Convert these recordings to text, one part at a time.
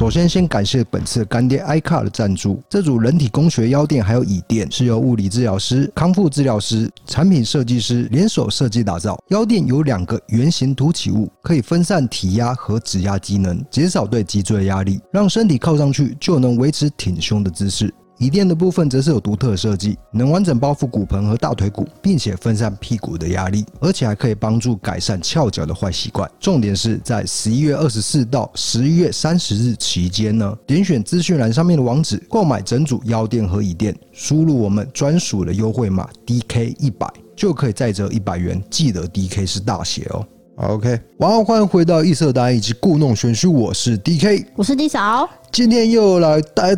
首先，先感谢本次干爹 iCar 的赞助。这组人体工学腰垫还有椅垫是由物理治疗师、康复治疗师、产品设计师联手设计打造。腰垫有两个圆形凸起物，可以分散体压和指压机能，减少对脊椎的压力，让身体靠上去就能维持挺胸的姿势。椅垫的部分则是有独特的设计，能完整包覆骨盆和大腿骨，并且分散屁股的压力，而且还可以帮助改善翘脚的坏习惯。重点是在十一月二十四到十一月三十日期间呢，点选资讯栏上面的网址购买整组腰垫和椅垫，输入我们专属的优惠码 DK 一百，就可以再折一百元。记得 DK 是大写哦。OK，晚上欢迎回到异色答案以及故弄玄虚，我是 DK，我是 D 嫂，今天又来带。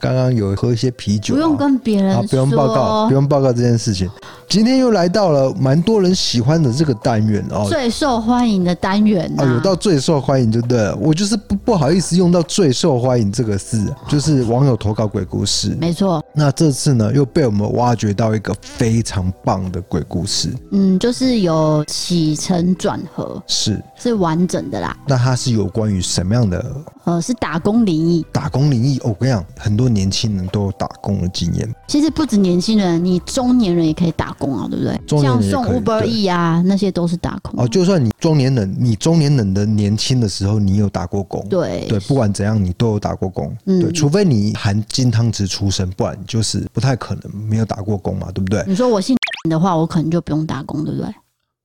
我刚刚有喝一些啤酒，不用跟别人啊，不用报告，不用报告这件事情。今天又来到了蛮多人喜欢的这个单元哦，最受欢迎的单元啊，有到最受欢迎就对了。我就是不不好意思用到最受欢迎这个字，就是网友投稿鬼故事，没错。那这次呢，又被我们挖掘到一个非常棒的鬼故事，嗯，就是有起承转合，是是完整的啦。那它是有关于什么样的？呃，是打工灵异，打工灵异。哦，我跟你讲，很多年轻人都有打工的经验。其实不止年轻人，你中年人也可以打工啊，对不对？像送 Uber E 啊，那些都是打工。哦，就算你中年人，你中年人的年轻的时候，你有打过工。对对，不管怎样，你都有打过工。嗯，对，除非你含金汤匙出生，不然就是不太可能没有打过工嘛，对不对？你说我姓的话，我可能就不用打工，对不对？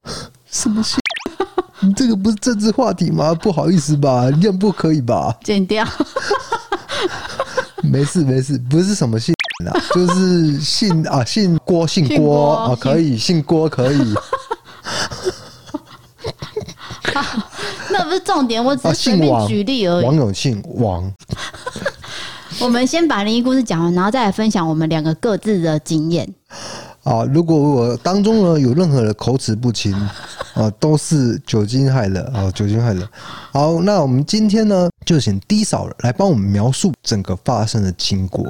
什么姓？你这个不是政治话题吗？不好意思吧，这样不可以吧？剪掉。没事没事，不是什么姓。就是姓啊，姓郭，姓郭，姓郭啊，可以，姓郭可以。那不是重点，我只是随便举例而已。王永庆王。我们先把灵异故事讲完，然后再来分享我们两个各自的经验。啊，如果我当中呢有任何的口齿不清 啊，都是酒精害的啊，酒精害的。好，那我们今天呢就请低嫂来帮我们描述整个发生的经过。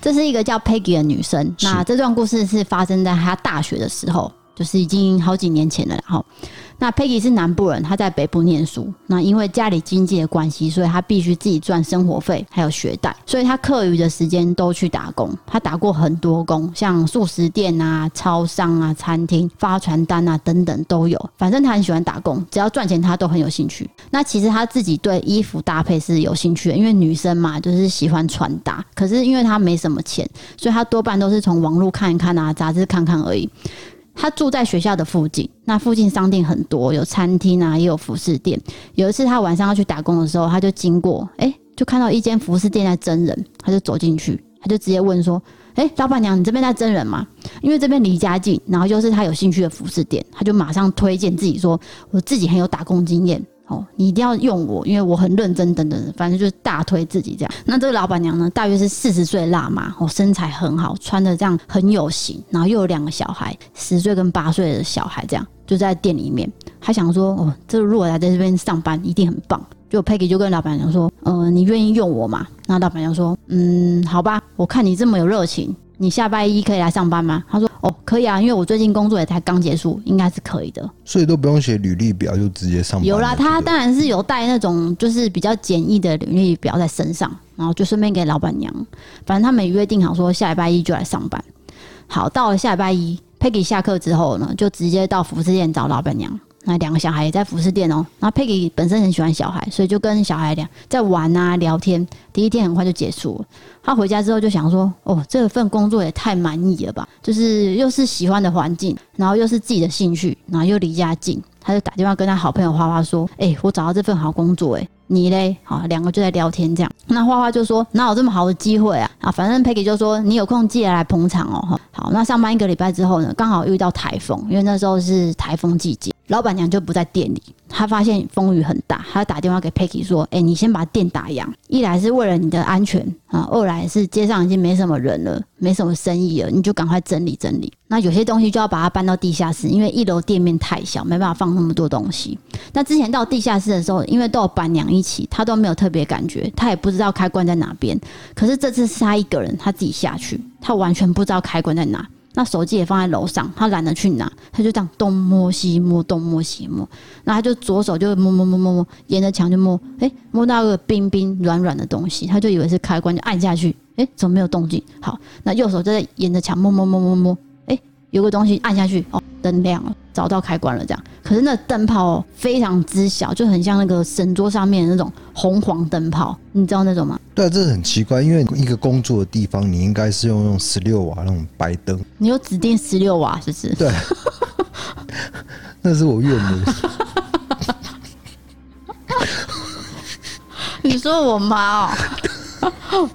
这是一个叫 Peggy 的女生。那这段故事是发生在她大学的时候，就是已经好几年前了。然后。那 Peggy 是南部人，她在北部念书。那因为家里经济的关系，所以他必须自己赚生活费，还有学贷，所以他课余的时间都去打工。他打过很多工，像素食店啊、超商啊、餐厅、发传单啊等等都有。反正他很喜欢打工，只要赚钱，他都很有兴趣。那其实他自己对衣服搭配是有兴趣的，因为女生嘛，就是喜欢穿搭。可是因为他没什么钱，所以他多半都是从网络看一看啊，杂志看看而已。他住在学校的附近，那附近商店很多，有餐厅啊，也有服饰店。有一次他晚上要去打工的时候，他就经过，哎、就看到一间服饰店在真人，他就走进去，他就直接问说：“哎、老板娘，你这边在真人吗？”因为这边离家近，然后又是他有兴趣的服饰店，他就马上推荐自己说：“我自己很有打工经验。”哦，你一定要用我，因为我很认真，等等，反正就是大推自己这样。那这个老板娘呢，大约是四十岁辣妈，哦，身材很好，穿的这样很有型，然后又有两个小孩，十岁跟八岁的小孩，这样就在店里面。他想说，哦，这个如果来在这边上班，一定很棒。就 Peggy 就跟老板娘说，呃，你愿意用我吗？那老板娘说，嗯，好吧，我看你这么有热情。你下拜一可以来上班吗？他说：哦，可以啊，因为我最近工作也才刚结束，应该是可以的。所以都不用写履历表就直接上班。有啦，他当然是有带那种就是比较简易的履历表在身上，然后就顺便给老板娘。反正他们约定好说下礼拜一就来上班。好，到了下礼拜一，Peggy 下课之后呢，就直接到服饰店找老板娘。那两个小孩也在服饰店哦。那 Peggy 本身很喜欢小孩，所以就跟小孩俩在玩啊聊天。第一天很快就结束了。他回家之后就想说：“哦，这份工作也太满意了吧！就是又是喜欢的环境，然后又是自己的兴趣，然后又离家近。”他就打电话跟他好朋友花花说：“哎，我找到这份好工作，哎，你嘞？”好，两个就在聊天这样。那花花就说：“哪有这么好的机会啊？啊，反正 Peggy 就说你有空记得来捧场哦。”好，那上班一个礼拜之后呢，刚好遇到台风，因为那时候是台风季节。老板娘就不在店里，她发现风雨很大，她打电话给 Peggy 说：“哎、你先把店打烊，一来是为了你的安全啊，二来是街上已经没什么人了，没什么生意了，你就赶快整理整理。那有些东西就要把它搬到地下室，因为一楼店面太小，没办法放那么多东西。那之前到地下室的时候，因为都有板娘一起，她都没有特别感觉，她也不知道开关在哪边。可是这次是她一个人，她自己下去，她完全不知道开关在哪。”那手机也放在楼上，他懒得去拿，他就这样东摸西摸，东摸西摸，那他就左手就摸摸摸摸摸，沿着墙就摸，哎、摸到个冰冰软软的东西，他就以为是开关，就按下去，哎、怎么没有动静？好，那右手就在沿着墙摸摸摸摸摸，哎、有个东西按下去，哦，灯亮了，找到开关了，这样。可是那灯泡非常之小，就很像那个神桌上面的那种红黄灯泡，你知道那种吗？对啊，这是很奇怪，因为一个工作的地方，你应该是用用十六瓦那种白灯。你有指定十六瓦，是不是？对，那是我岳母。你说我妈哦。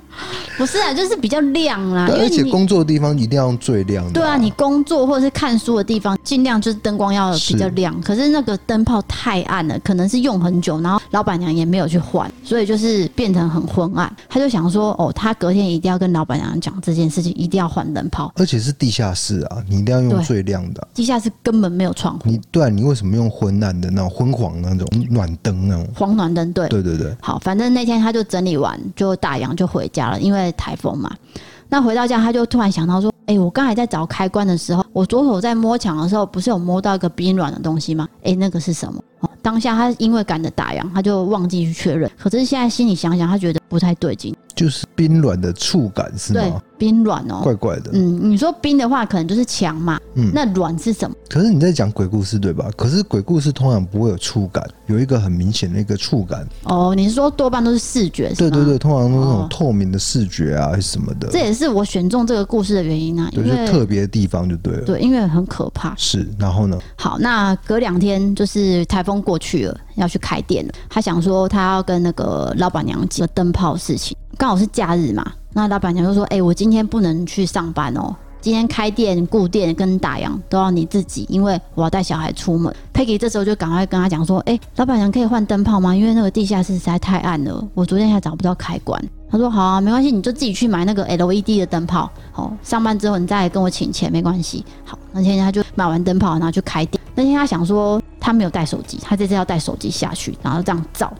不是啊，就是比较亮啦。而且工作的地方一定要用最亮的啊。对啊，你工作或者是看书的地方，尽量就是灯光要比较亮。可是那个灯泡太暗了，可能是用很久，然后老板娘也没有去换，所以就是变成很昏暗。他就想说，哦，他隔天一定要跟老板娘讲这件事情，一定要换灯泡。而且是地下室啊，你一定要用最亮的。地下室根本没有窗户。你对啊，你为什么用昏暗的那种昏黄那种暖灯那种？黄暖灯，对，对对对。好，反正那天他就整理完，就打烊就回家了，因为。台风嘛，那回到家他就突然想到说：“哎，我刚才在找开关的时候，我左手在摸墙的时候，不是有摸到一个冰软的东西吗？哎，那个是什么？”当下他因为赶着打烊，他就忘记去确认。可是现在心里想想，他觉得不太对劲，就是冰软的触感是吗？对，冰软哦，怪怪的。嗯，你说冰的话，可能就是墙嘛。嗯，那软是什么？可是你在讲鬼故事对吧？可是鬼故事通常不会有触感，有一个很明显的一个触感。哦，你是说多半都是视觉是吗？对对对，通常都是那种透明的视觉啊，还是什么的。这也是我选中这个故事的原因啊，对，就特别的地方就对了。对，因为很可怕。是，然后呢？好，那隔两天就是台风过去了。要去开店了，他想说他要跟那个老板娘讲灯泡事情，刚好是假日嘛。那老板娘就说：“哎、我今天不能去上班哦，今天开店、顾店跟打烊都要你自己，因为我要带小孩出门。” Peggy 这时候就赶快跟他讲说：“哎、老板娘可以换灯泡吗？因为那个地下室实在太暗了，我昨天还找不到开关。”他说：“好啊，没关系，你就自己去买那个 LED 的灯泡。好，上班之后你再跟我请钱，没关系。”好，那天他就买完灯泡，然后去开店。那天他想说。他没有带手机，他这次要带手机下去，然后这样照，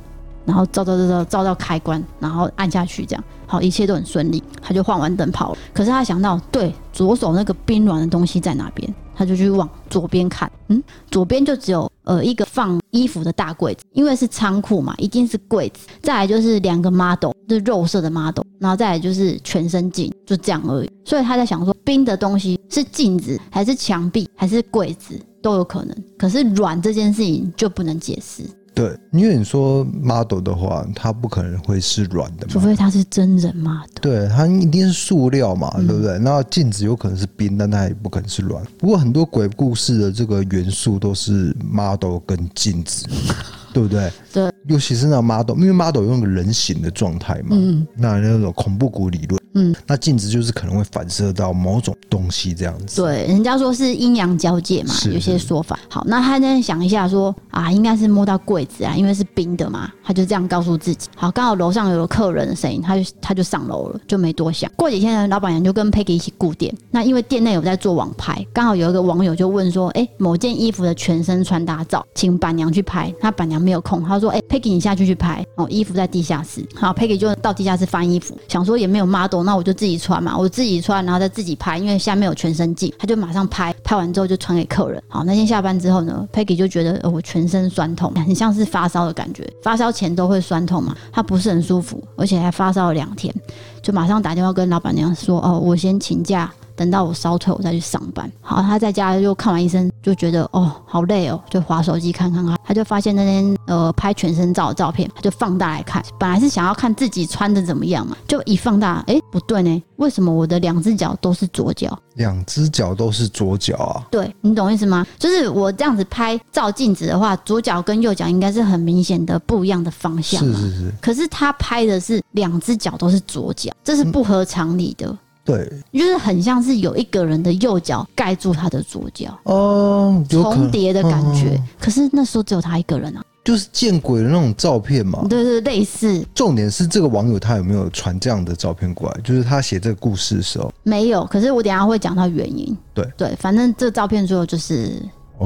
然后照照照照照到开关，然后按下去，这样好，一切都很顺利。他就换完灯泡了，可是他想到，对，左手那个冰软的东西在哪边？他就去往左边看，嗯，左边就只有呃一个放衣服的大柜子，因为是仓库嘛，一定是柜子。再来就是两个 model，就是肉色的 model，然后再来就是全身镜，就这样而已。所以他在想说，冰的东西是镜子，还是墙壁，还是柜子？都有可能，可是软这件事情就不能解释。对，因为你说 model 的话，它不可能会是软的嘛，除非它是真人 model。对，它一定是塑料嘛，嗯、对不对？那镜子有可能是冰，但它也不可能是软。不过很多鬼故事的这个元素都是 model 跟镜子，对不对？对，尤其是那 model，因为 model 用个人形的状态嘛，嗯，那那种恐怖谷理论。嗯，那镜子就是可能会反射到某种东西这样子。对，人家说是阴阳交界嘛，有些说法。好，那他在想一下说啊，应该是摸到柜子啊，因为是冰的嘛，他就这样告诉自己。好，刚好楼上有个客人的声音，他就他就上楼了，就没多想。过几天呢，老板娘就跟 Peggy 一起顾店。那因为店内有在做网拍，刚好有一个网友就问说，哎、欸，某件衣服的全身穿搭照，请板娘去拍。那板娘没有空，他说，哎、欸，Peggy 你下去去拍哦，衣服在地下室。好，Peggy 就到地下室翻衣服，想说也没有 model。那我就自己穿嘛，我自己穿，然后再自己拍，因为下面有全身镜，他就马上拍，拍完之后就传给客人。好，那天下班之后呢，Peggy 就觉得我全身酸痛，很像是发烧的感觉，发烧前都会酸痛嘛，他不是很舒服，而且还发烧了两天，就马上打电话跟老板娘说，哦，我先请假。等到我烧退，我再去上班。好，他在家就看完医生，就觉得哦，好累哦，就滑手机看看看。他就发现那天呃拍全身照的照片，他就放大来看。本来是想要看自己穿的怎么样嘛，就一放大，哎，不对呢，为什么我的两只脚都是左脚？两只脚都是左脚啊？对，你懂意思吗？就是我这样子拍照镜子的话，左脚跟右脚应该是很明显的不一样的方向。是是是。可是他拍的是两只脚都是左脚，这是不合常理的。嗯对，就是很像是有一个人的右脚盖住他的左脚哦，重叠的感觉。嗯、可是那时候只有他一个人啊，就是见鬼的那种照片嘛。对对，类似。重点是这个网友他有没有传这样的照片过来？就是他写这个故事的时候没有。可是我等一下会讲到原因。对对，反正这照片最后就是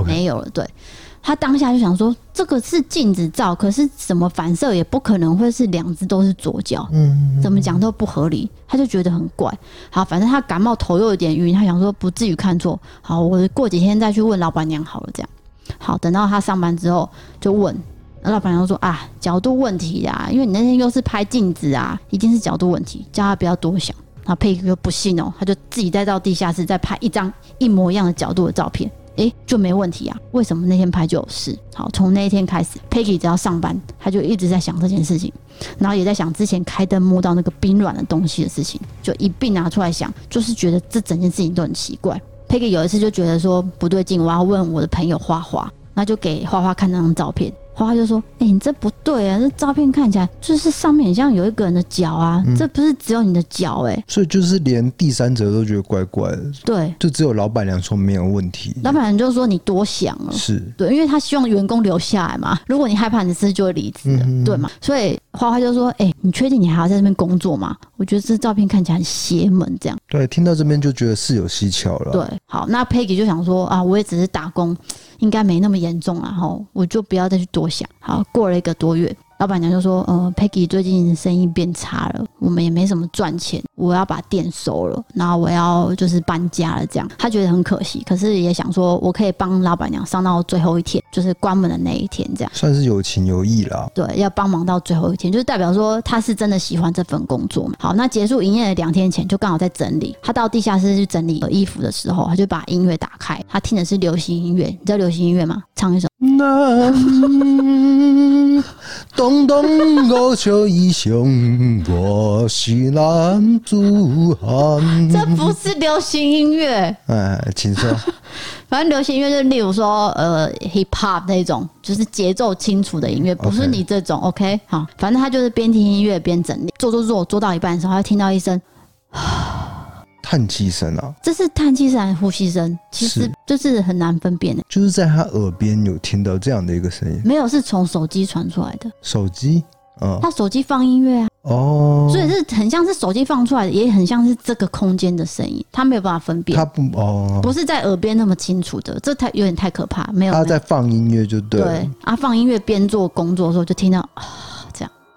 没有了。对。他当下就想说，这个是镜子照，可是怎么反射也不可能会是两只都是左脚，嗯，怎么讲都不合理，他就觉得很怪。好，反正他感冒头又有点晕，他想说不至于看错。好，我过几天再去问老板娘好了，这样。好，等到他上班之后就问，老板娘说啊，角度问题啊，因为你那天又是拍镜子啊，一定是角度问题，叫他不要多想。然后佩奇就不信哦，他就自己再到地下室再拍一张一模一样的角度的照片，诶，就没问题啊？为什么那天拍就有事？好，从那一天开始，佩奇只要上班，他就一直在想这件事情，然后也在想之前开灯摸到那个冰软的东西的事情，就一并拿出来想，就是觉得这整件事情都很奇怪。佩奇有一次就觉得说不对劲，我要问我的朋友花花，那就给花花看那张照片。花花就说：“哎、欸，你这不对啊！这照片看起来就是上面很像有一个人的脚啊，嗯、这不是只有你的脚哎、欸。所以就是连第三者都觉得怪怪的。对，就只有老板娘说没有问题。老板娘就说你多想了，是对，因为他希望员工留下来嘛。如果你害怕你的事就会离职，嗯、对嘛？所以花花就说：哎、欸，你确定你还要在这边工作吗？我觉得这照片看起来很邪门，这样。对，听到这边就觉得事有蹊跷了。对，好，那 Peggy 就想说啊，我也只是打工。”应该没那么严重了哈，我就不要再去多想。好，过了一个多月，老板娘就说：“呃，Peggy 最近生意变差了，我们也没什么赚钱，我要把店收了，然后我要就是搬家了。”这样，他觉得很可惜，可是也想说，我可以帮老板娘上到最后一天，就是关门的那一天，这样算是有情有义啦。对，要帮忙到最后一天，就是代表说他是真的喜欢这份工作嘛。好，那结束营业的两天前，就刚好在整理。他到地下室去整理衣服的时候，他就把音乐打开，他听的是流行音乐。你知道流行音乐吗？唱一首。南东东我叫一雄，我是男子汉。这不是流行音乐。哎，请说。反正流行音乐就例如说，呃，hip hop 那种，就是节奏清楚的音乐，不是你这种。Okay. OK，好，反正他就是边听音乐边整理，做做做，做到一半的时候，他听到一声。叹气声啊，这是叹气声还是呼吸声？其实就是很难分辨的。就是在他耳边有听到这样的一个声音，没有，是从手机传出来的。手机，嗯，他手机放音乐啊，哦，所以是很像是手机放出来的，也很像是这个空间的声音，他没有办法分辨。他不哦，不是在耳边那么清楚的，这太有点太可怕。没有，他在放音乐就对了。对啊，放音乐边做工作的时候就听到。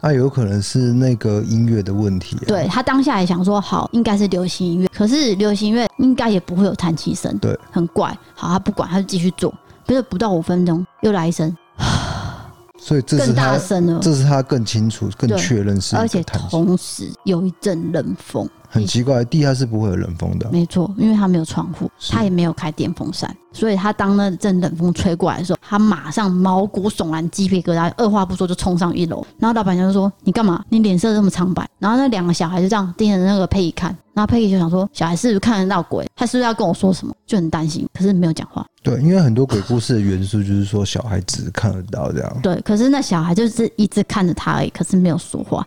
那、啊、有可能是那个音乐的问题、啊。对，他当下也想说，好，应该是流行音乐，可是流行音乐应该也不会有叹气声，对，很怪。好，他不管，他就继续做，不是不到五分钟又来一声，所以这是他更大声了，这是他更清楚、更确认是，而且同时有一阵冷风。很奇怪，地下室不会有冷风的。没错，因为他没有窗户，他也没有开电风扇，所以他当那阵冷风吹过来的时候，他马上毛骨悚然、鸡皮疙瘩，二话不说就冲上一楼。然后老板娘就说：“你干嘛？你脸色这么苍白。”然后那两个小孩就这样盯着那个佩仪看。然后佩仪就想说：“小孩是不是看得到鬼？他是不是要跟我说什么？”就很担心，可是没有讲话。对，因为很多鬼故事的元素就是说小孩只看得到这样。对，可是那小孩就是一直看着他而已，可是没有说话。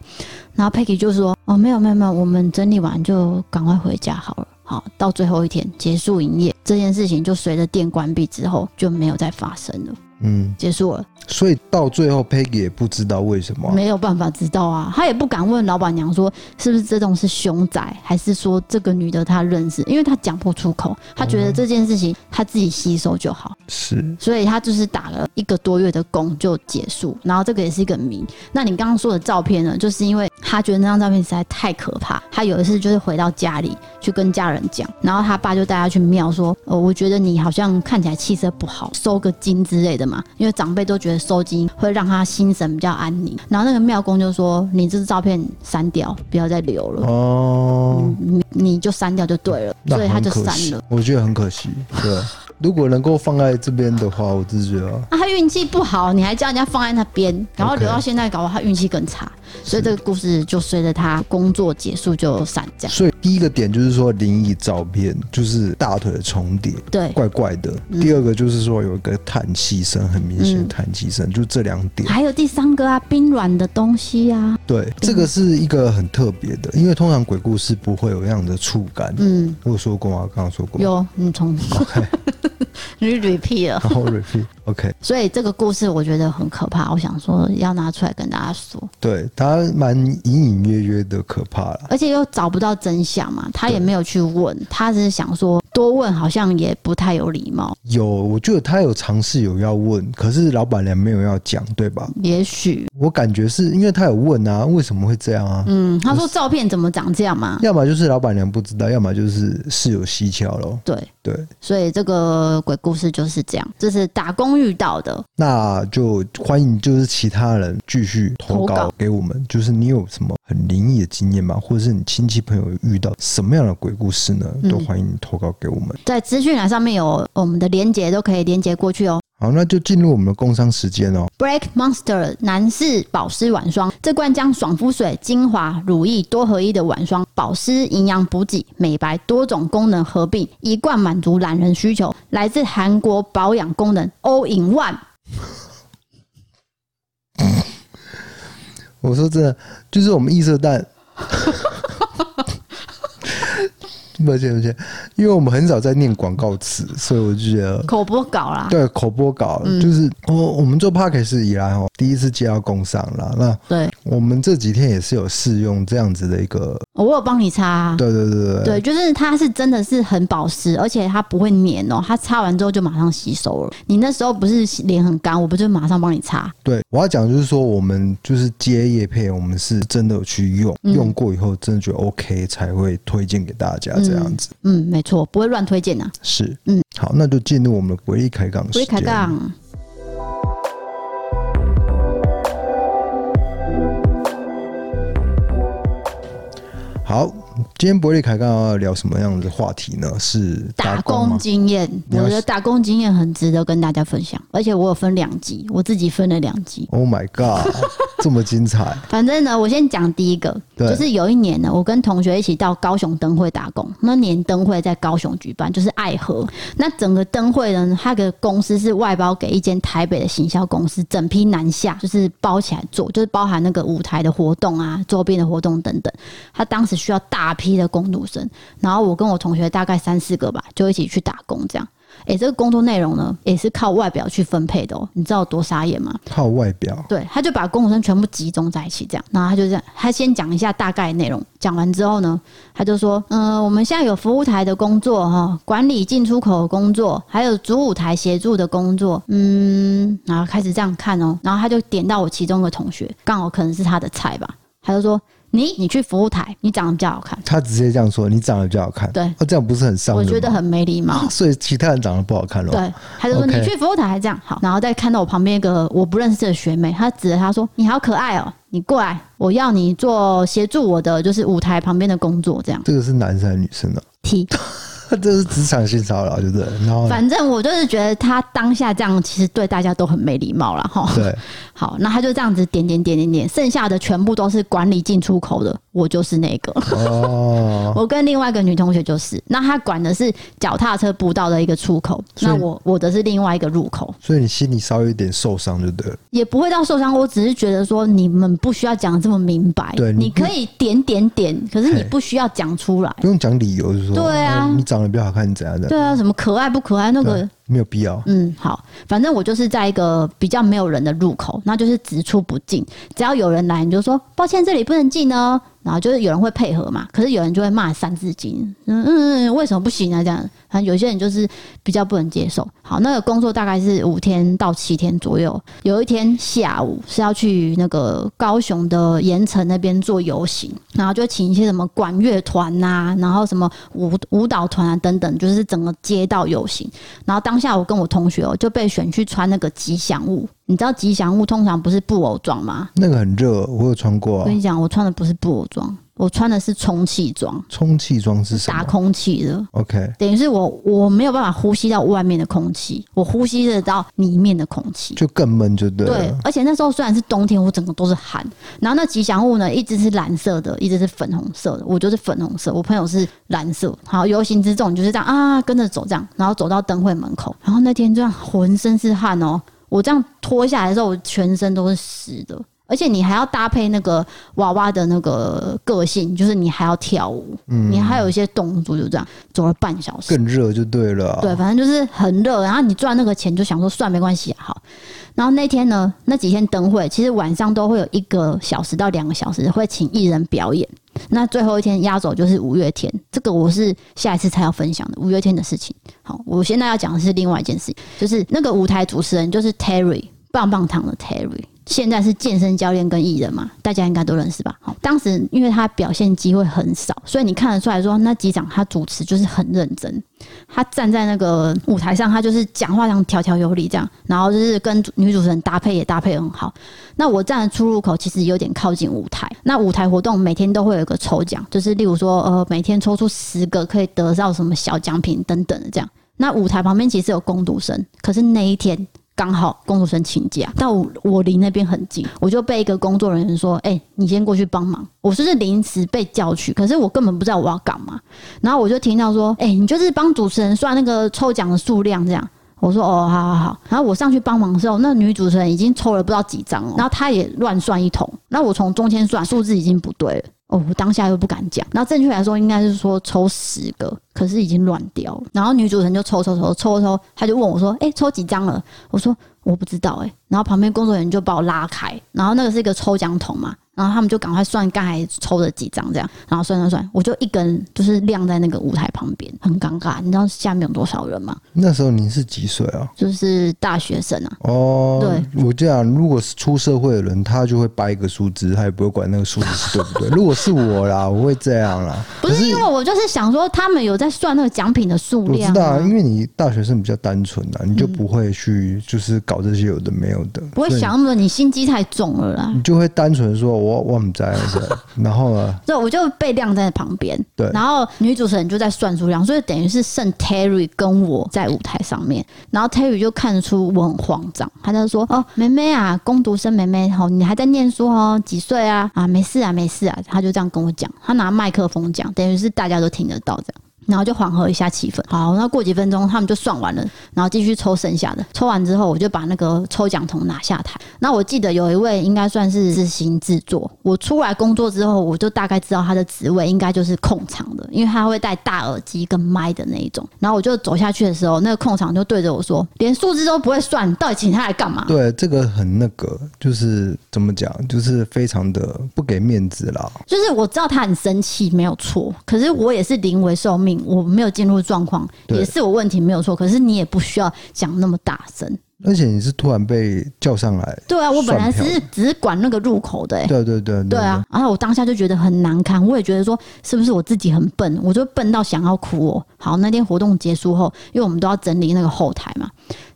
然后佩奇就说：“哦，没有没有没有，我们整理完就赶快回家好了。好，到最后一天结束营业，这件事情就随着店关闭之后就没有再发生了。嗯，结束了。”所以到最后，Peggy 也不知道为什么、啊，没有办法知道啊，他也不敢问老板娘说是不是这种是凶宅，还是说这个女的她认识，因为他讲不出口，他觉得这件事情他自己吸收就好，是，所以他就是打了一个多月的工就结束，然后这个也是一个谜。那你刚刚说的照片呢，就是因为他觉得那张照片实在太可怕，他有一次就是回到家里去跟家人讲，然后他爸就带他去庙说，呃，我觉得你好像看起来气色不好，收个金之类的嘛，因为长辈都觉得。收金会让他心神比较安宁，然后那个庙公就说：“你这照片删掉，不要再留了。”哦，你你就删掉就对了，所以他就删了。我觉得很可惜，对。如果能够放在这边的话，我自己觉得。啊，他运气不好，你还叫人家放在那边，然后留到现在，搞得他运气更差。所以这个故事就随着他工作结束就散这样。所以第一个点就是说灵异照片就是大腿的重叠，对，怪怪的。嗯、第二个就是说有一个叹气声，很明显的叹气声，嗯、就这两点。还有第三个啊，冰软的东西啊。对，冰这个是一个很特别的，因为通常鬼故事不会有这样的触感。嗯，我有说过吗？刚刚说过。有，你从。Okay 你 repeat 了，然后 repeat，OK。所以这个故事我觉得很可怕，我想说要拿出来跟大家说。对，他蛮隐隐约约的可怕了，而且又找不到真相嘛，他也没有去问，他只是想说多问好像也不太有礼貌。有，我觉得他有尝试有要问，可是老板娘没有要讲，对吧？也许我感觉是因为他有问啊，为什么会这样啊？嗯，他说照片怎么长这样嘛？要么就是老板娘不知道，要么就是事有蹊跷喽。对对，所以这个鬼故事就是这样，这是打工遇到的。那就欢迎就是其他人继续投稿给我们，就是你有什么很灵异的经验吗？或者是你亲戚朋友遇到什么样的鬼故事呢？都欢迎你投稿给我们。在资讯栏上面有我们的连接，都可以连接过去哦。好，那就进入我们的工商时间哦。Break Monster 男士保湿晚霜，这罐将爽肤水、精华、乳液多合一的晚霜，保湿、营养补给、美白多种功能合并，一罐满足懒人需求。来自韩国保养功能 All in One。我说真的，就是我们易色蛋。抱歉，抱歉，因为我们很少在念广告词，所以我就觉得口播稿啦。对，口播稿、嗯、就是我我们做 Podcast 以来哦，第一次接到工商啦。那对，我们这几天也是有试用这样子的一个，我有帮你擦、啊。对对对对，对，就是它是真的是很保湿，而且它不会黏哦，它擦完之后就马上吸收了。你那时候不是脸很干，我不就马上帮你擦？对，我要讲就是说，我们就是接叶配，我们是真的有去用，嗯、用过以后真的觉得 OK 才会推荐给大家。这样子，嗯，嗯，没错，不会乱推荐呐、啊。是，嗯，好，那就进入我们的鬼力开杠。鬼力开杠。好。今天伯利凯刚刚要聊什么样的话题呢？是打工，经验。我觉得打工经验很值得跟大家分享，而且我有分两集，我自己分了两集。Oh my god，这么精彩！反正呢，我先讲第一个，就是有一年呢，我跟同学一起到高雄灯会打工。那年灯会在高雄举办，就是爱河。那整个灯会呢，它的公司是外包给一间台北的行销公司，整批南下，就是包起来做，就是包含那个舞台的活动啊、周边的活动等等。他当时需要大。大批的工读生，然后我跟我同学大概三四个吧，就一起去打工。这样，哎，这个工作内容呢，也是靠外表去分配的哦。你知道多傻眼吗？靠外表？对，他就把工读生全部集中在一起，这样，然后他就这样，他先讲一下大概内容，讲完之后呢，他就说，嗯、呃，我们现在有服务台的工作哈，管理进出口的工作，还有主舞台协助的工作，嗯，然后开始这样看哦，然后他就点到我其中一个同学，刚好可能是他的菜吧，他就说。你你去服务台，你长得比较好看。他直接这样说，你长得比较好看。对，哦，这样不是很伤人？我觉得很没礼貌。所以其他人长得不好看喽？对，他就说你去服务台还这样好，然后再看到我旁边一个我不认识的学妹，他指着他说：“你好可爱哦，你过来，我要你做协助我的就是舞台旁边的工作。”这样。这个是男生还是女生呢？T。这是职场性骚扰，对不对？然后，反正我就是觉得他当下这样，其实对大家都很没礼貌了，哈。对，好，那他就这样子点点点点点，剩下的全部都是管理进出口的，我就是那个。哦，我跟另外一个女同学就是，那他管的是脚踏车步道的一个出口，那我我的是另外一个入口。所以你心里稍微有点受伤，就对了。也不会到受伤，我只是觉得说你们不需要讲这么明白。对，你可以点点点，可是你不需要讲出来，不用讲理由，就是说，对啊，你长得比较好看，你怎样的？对啊，什么可爱不可爱？那个没有必要。嗯，好，反正我就是在一个比较没有人的入口，那就是只出不进。只要有人来，你就说抱歉，这里不能进哦。然后就是有人会配合嘛，可是有人就会骂三字经，嗯嗯嗯，为什么不行啊？这样，反正有些人就是比较不能接受。好，那个工作大概是五天到七天左右。有一天下午是要去那个高雄的盐埕那边做游行，然后就请一些什么管乐团呐，然后什么舞舞蹈团啊等等，就是整个街道游行。然后当下我跟我同学哦就被选去穿那个吉祥物。你知道吉祥物通常不是布偶装吗？那个很热，我有穿过啊。我跟你讲，我穿的不是布偶装，我穿的是充气装。充气装是什么？打空气的。OK，等于是我我没有办法呼吸到外面的空气，我呼吸得到里面的空气，就更闷，就对。对，而且那时候虽然是冬天，我整个都是汗。然后那吉祥物呢，一直是蓝色的，一直是粉红色的，我就是粉红色，我朋友是蓝色。好，游行之中就是这样啊，跟着走这样，然后走到灯会门口，然后那天这样浑身是汗哦。我这样脱下来的时候，我全身都是湿的，而且你还要搭配那个娃娃的那个个性，就是你还要跳舞，嗯，你还有一些动作，就这样走了半小时，更热就对了，对，反正就是很热。然后你赚那个钱，就想说算没关系，好。然后那天呢，那几天灯会其实晚上都会有一个小时到两个小时会请艺人表演，那最后一天压轴就是五月天，这个我是下一次才要分享的五月天的事情。好，我现在要讲的是另外一件事，就是那个舞台主持人就是 Terry 棒棒糖的 Terry。现在是健身教练跟艺人嘛，大家应该都认识吧？好，当时因为他表现机会很少，所以你看得出来说那几场他主持就是很认真。他站在那个舞台上，他就是讲话像条条有理这样，然后就是跟女主持人搭配也搭配很好。那我站的出入口其实有点靠近舞台。那舞台活动每天都会有一个抽奖，就是例如说呃每天抽出十个可以得到什么小奖品等等的这样。那舞台旁边其实有工读生，可是那一天。刚好工读生请假，但我我离那边很近，我就被一个工作人员说：“哎、你先过去帮忙。”我说是临时被叫去，可是我根本不知道我要干嘛。然后我就听到说：“哎、你就是帮主持人算那个抽奖的数量这样。”我说：“哦，好好好。”然后我上去帮忙的时候，那女主持人已经抽了不知道几张了，然后她也乱算一通。那我从中间算，数字已经不对了。哦，我当下又不敢讲。然后正确来说应该是说抽十个，可是已经乱掉了。然后女主持人就抽抽抽抽抽，她就问我说：“哎、欸，抽几张了？”我说：“我不知道。”哎，然后旁边工作人员就把我拉开，然后那个是一个抽奖筒嘛。然后他们就赶快算刚才抽了几张，这样，然后算算算，我就一根就是晾在那个舞台旁边，很尴尬。你知道下面有多少人吗？那时候你是几岁啊？就是大学生啊。哦，对，我这样，如果是出社会的人，他就会掰一个数字，他也不会管那个数字是对不对。如果是我啦，我会这样啦。不是因为我就是想说，他们有在算那个奖品的数量。我知道啊，因为你大学生比较单纯啊，你就不会去就是搞这些有的没有的，不会想那么多，你心机太重了啦。你就会单纯说，我我不在。然后呢？对，我就被晾在旁边。对，然后女主持人就在算数量，所以等于是剩 Terry 跟我在舞台上面。然后 Terry 就看得出我很慌张，他就说：“哦，妹妹啊，工读生妹妹，好，你还在念书哦？几岁啊？啊，没事啊，没事啊。”他就这样跟我讲，他拿麦克风讲，等于是大家都听得到这样。然后就缓和一下气氛。好，那过几分钟他们就算完了，然后继续抽剩下的。抽完之后，我就把那个抽奖筒拿下台。那我记得有一位应该算是自行制作。我出来工作之后，我就大概知道他的职位应该就是控场的，因为他会戴大耳机跟麦的那一种。然后我就走下去的时候，那个控场就对着我说：“连数字都不会算，到底请他来干嘛？”对，这个很那个，就是怎么讲，就是非常的不给面子啦。就是我知道他很生气，没有错。可是我也是临危受命。我没有进入状况，也是我问题没有错。可是你也不需要讲那么大声，而且你是突然被叫上来。对啊，我本来只是只是管那个入口的。对对对对啊！然后我当下就觉得很难堪，我也觉得说是不是我自己很笨，我就笨到想要哭哦。好，那天活动结束后，因为我们都要整理那个后台嘛，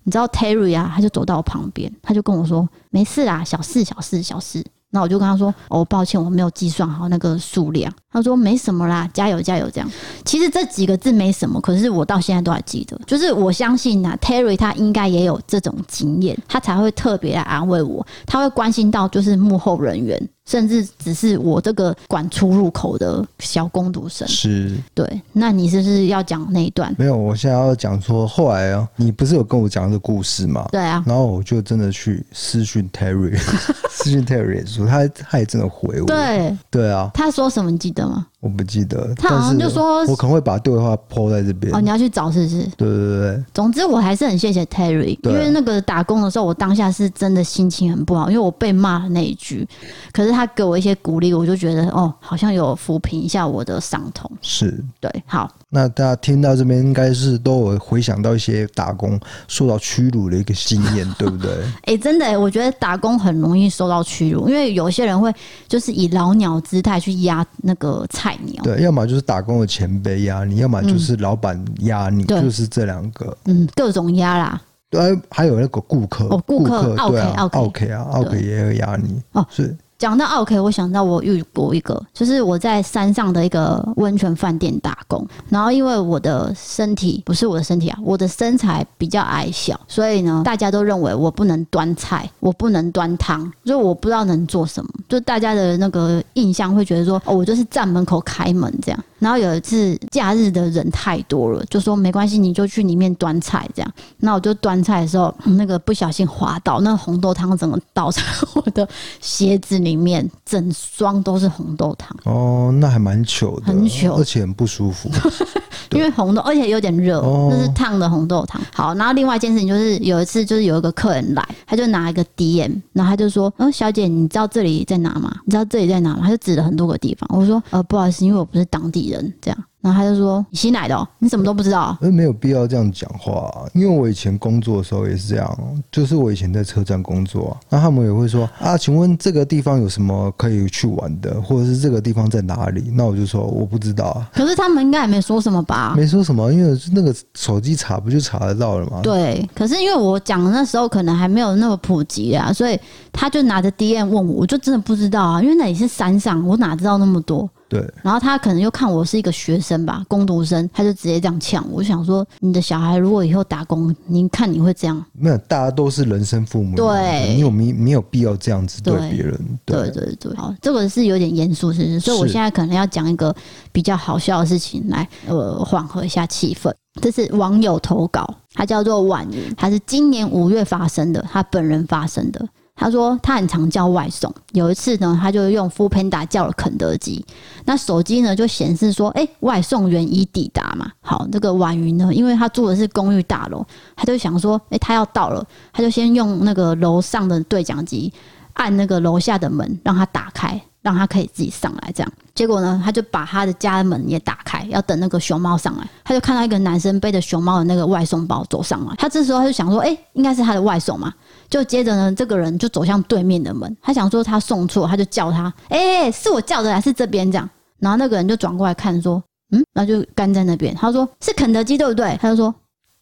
你知道 Terry 啊，他就走到我旁边，他就跟我说：“没事啦，小事小事小事。”那我就跟他说：“哦，抱歉，我没有计算好那个数量。”他说：“没什么啦，加油加油。”这样，其实这几个字没什么，可是我到现在都还记得。就是我相信呐，Terry 他应该也有这种经验，他才会特别来安慰我，他会关心到就是幕后人员。甚至只是我这个管出入口的小工读生，是对。那你是不是要讲那一段？没有，我现在要讲说，后来啊，你不是有跟我讲这个故事吗？对啊。然后我就真的去私讯 Terry，私讯 Terry 说他他也真的回我。对对啊。他说什么？你记得吗？我不记得，他好像就说，我可能会把对话 po 在这边。哦，你要去找是不是？对对对。总之，我还是很谢谢 Terry，因为那个打工的时候，我当下是真的心情很不好，因为我被骂了那一句。可是他给我一些鼓励，我就觉得哦，好像有抚平一下我的伤痛。是，对，好。那大家听到这边，应该是都有回想到一些打工受到屈辱的一个经验，对不对？哎、欸，真的，我觉得打工很容易受到屈辱，因为有些人会就是以老鸟姿态去压那个菜鸟。对，要么就是打工的前辈压你，要么就是老板压你，嗯、就是这两个。嗯，各种压啦。对，还有那个顾客，哦，顾客，OK，OK 啊，OK 啊，OK 也有压你。哦，是。讲到 OK，我想到我遇过一个，就是我在山上的一个温泉饭店打工，然后因为我的身体不是我的身体啊，我的身材比较矮小，所以呢，大家都认为我不能端菜，我不能端汤，就我不知道能做什么，就大家的那个印象会觉得说，哦，我就是站门口开门这样。然后有一次假日的人太多了，就说没关系，你就去里面端菜这样。那我就端菜的时候，那个不小心滑倒，那红豆汤整个倒在我的 鞋子里面，整双都是红豆汤。哦，那还蛮糗的，很糗，而且很不舒服。因为红豆而且有点热，哦那是烫的红豆汤。好，然后另外一件事情就是有一次就是有一个客人来，他就拿一个 DM，然后他就说：“嗯，小姐，你知道这里在哪吗？你知道这里在哪吗？”他就指了很多个地方。我说：“呃，不好意思，因为我不是当地人。”这样。然后他就说：“你新来的哦，你什么都不知道？”呃，没有必要这样讲话，因为我以前工作的时候也是这样，就是我以前在车站工作，那他们也会说啊，请问这个地方有什么可以去玩的，或者是这个地方在哪里？那我就说我不知道啊。可是他们应该也没说什么吧？没说什么，因为那个手机查不就查得到了吗？对，可是因为我讲的那时候可能还没有那么普及啊，所以他就拿着 DM 问我，我就真的不知道啊，因为那里是山上，我哪知道那么多？对，然后他可能又看我是一个学生吧，工读生，他就直接这样呛我。我想说，你的小孩如果以后打工，您看你会这样？没有，大家都是人生父母，对，你有没没有必要这样子对别人？对对对，对，好，这个是有点严肃，是不是？所以我现在可能要讲一个比较好笑的事情来，呃，缓和一下气氛。这是网友投稿，他叫做婉莹，他是今年五月发生的，他本人发生的。他说他很常叫外送，有一次呢，他就用 Foodpanda 叫了肯德基，那手机呢就显示说，哎，外送员已抵达嘛。好，这个婉云呢，因为他住的是公寓大楼，他就想说，哎，他要到了，他就先用那个楼上的对讲机按那个楼下的门，让他打开，让他可以自己上来。这样，结果呢，他就把他的家的门也打开，要等那个熊猫上来，他就看到一个男生背着熊猫的那个外送包走上来，他这时候他就想说，哎，应该是他的外送嘛。就接着呢，这个人就走向对面的门，他想说他送错，他就叫他，哎、是我叫的还是这边这样？然后那个人就转过来看说，嗯，然后就干在那边。他说是肯德基对不对？他就说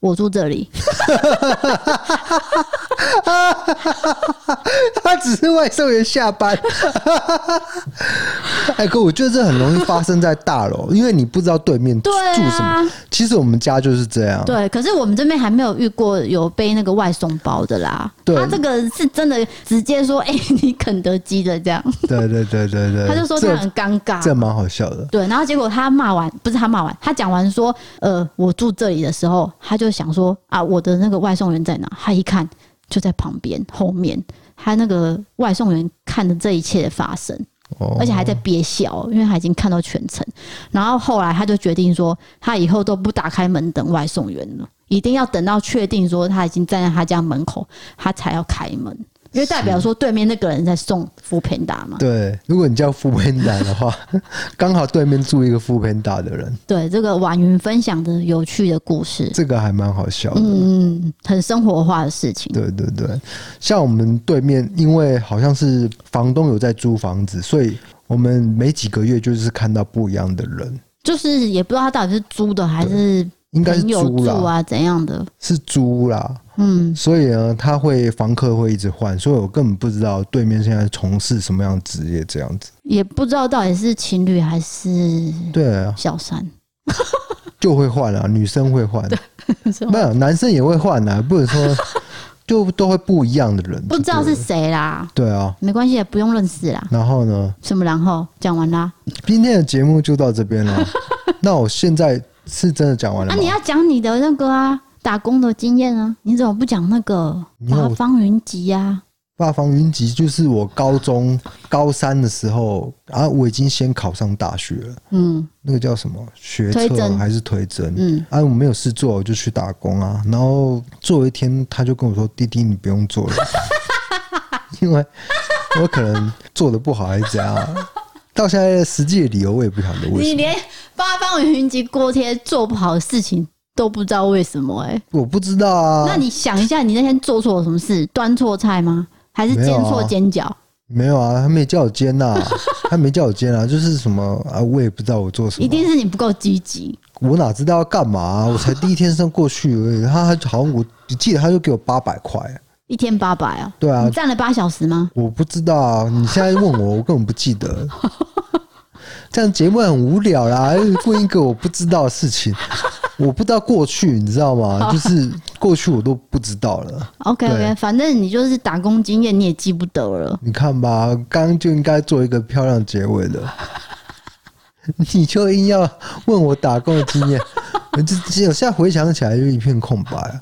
我住这里。他只是外送员下班。哎哥，我觉得这很容易发生在大楼，因为你不知道对面住什么。啊、其实我们家就是这样。对，可是我们这边还没有遇过有背那个外送包的啦。对，他这个是真的直接说：“哎、欸，你肯德基的这样。”对对对对对。他就说他很尴尬，这蛮好笑的。对，然后结果他骂完，不是他骂完，他讲完说：“呃，我住这里的时候，他就想说啊，我的那个外送员在哪？”他一看。就在旁边后面，他那个外送员看着这一切的发生，而且还在憋笑，因为他已经看到全程。然后后来他就决定说，他以后都不打开门等外送员了，一定要等到确定说他已经站在他家门口，他才要开门。因为代表说对面那个人在送 Foodpanda 嘛。对，如果你叫 Foodpanda 的话，刚好对面住一个 Foodpanda 的人。对，这个婉云分享的有趣的故事，这个还蛮好笑的。嗯，很生活化的事情。对对对，像我们对面，因为好像是房东有在租房子，所以我们每几个月就是看到不一样的人。就是也不知道他到底是租的还是应该是租啦啊怎样的？是租啦。嗯，所以呢，他会房客会一直换，所以我根本不知道对面现在从事什么样的职业，这样子也不知道到底是情侣还是对啊小三，就会换啊，女生会换，没有男生也会换啊，不能说 就都会不一样的人，不知道是谁啦，对啊，没关系，也不用认识啦。然后呢？什么然后？讲完啦，今天的节目就到这边了。那我现在是真的讲完了吗？那、啊、你要讲你的那个啊。打工的经验啊？你怎么不讲那个八方云集呀？八方云集就是我高中高三的时候啊，我已经先考上大学了。嗯，那个叫什么学测还是推甄？嗯，啊，我没有事做，我就去打工啊。然后做一天，他就跟我说：“弟弟，你不用做了，因为我可能做的不好还是怎样。”到现在实际的理由我也不晓得为什么。你连八方云集锅贴做不好的事情。都不知道为什么哎、欸，我不知道啊。那你想一下，你那天做错了什么事？端错菜吗？还是煎错煎饺？没有啊，他没叫我煎呐、啊，他没叫我煎啊，就是什么啊，我也不知道我做什么。一定是你不够积极。我哪知道要干嘛、啊？我才第一天上过去而已。他好像我记得他就给我八百块，一天八百啊？对啊，你站了八小时吗？我不知道啊，你现在问我，我根本不记得。这样节目很无聊啦，问一个我不知道的事情。我不知道过去，你知道吗？就是过去我都不知道了。OK OK，反正你就是打工经验你也记不得了。你看吧，刚刚就应该做一个漂亮结尾的，你就硬要问我打工的经验，这我现在回想起来就一片空白，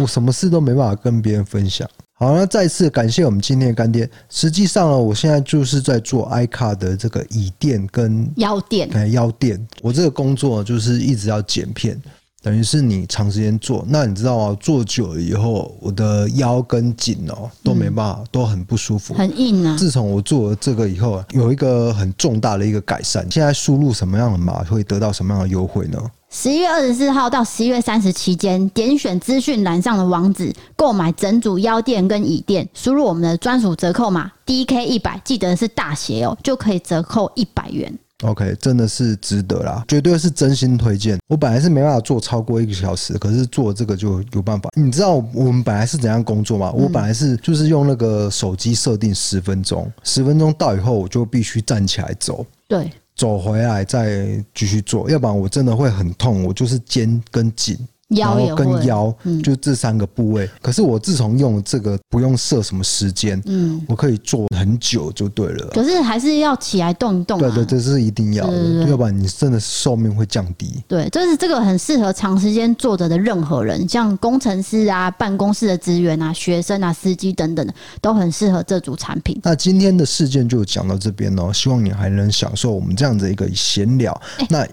我什么事都没办法跟别人分享。好，那再次感谢我们今天的干爹。实际上呢，我现在就是在做 iCar 的这个椅垫跟腰垫，哎，腰垫。我这个工作就是一直要剪片。等于是你长时间做，那你知道吗？做久了以后，我的腰跟颈哦都没办法，嗯、都很不舒服，很硬啊。自从我做了这个以后，有一个很重大的一个改善。现在输入什么样的码会得到什么样的优惠呢？十一月二十四号到十一月三十期间，点选资讯栏上的网址购买整组腰垫跟椅垫，输入我们的专属折扣码 DK 一百，记得是大写哦，就可以折扣一百元。OK，真的是值得啦，绝对是真心推荐。我本来是没办法做超过一个小时，可是做这个就有办法。你知道我们本来是怎样工作吗？我本来是就是用那个手机设定十分钟，十分钟到以后我就必须站起来走，对，走回来再继续做，要不然我真的会很痛。我就是肩跟颈。然后跟腰，就这三个部位。可是我自从用这个，不用设什么时间，嗯，我可以做很久就对了。可是还是要起来动一动。对对，这是一定要的，要不然你真的寿命会降低。对，就是这个很适合长时间坐着的任何人，像工程师啊、办公室的职员啊、学生啊、司机等等的，都很适合这组产品。那今天的事件就讲到这边哦，希望你还能享受我们这样的一个闲聊。那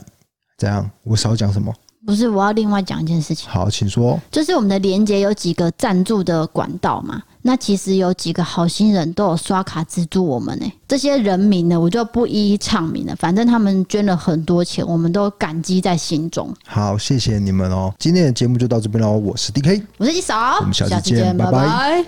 怎样？我少讲什么？不是，我要另外讲一件事情。好，请说。就是我们的连接有几个赞助的管道嘛？那其实有几个好心人都有刷卡资助我们呢、欸。这些人名呢，我就不一一唱名了。反正他们捐了很多钱，我们都感激在心中。好，谢谢你们哦。今天的节目就到这边喽。我是 DK，我是一嫂，我们下次见，拜拜。拜拜。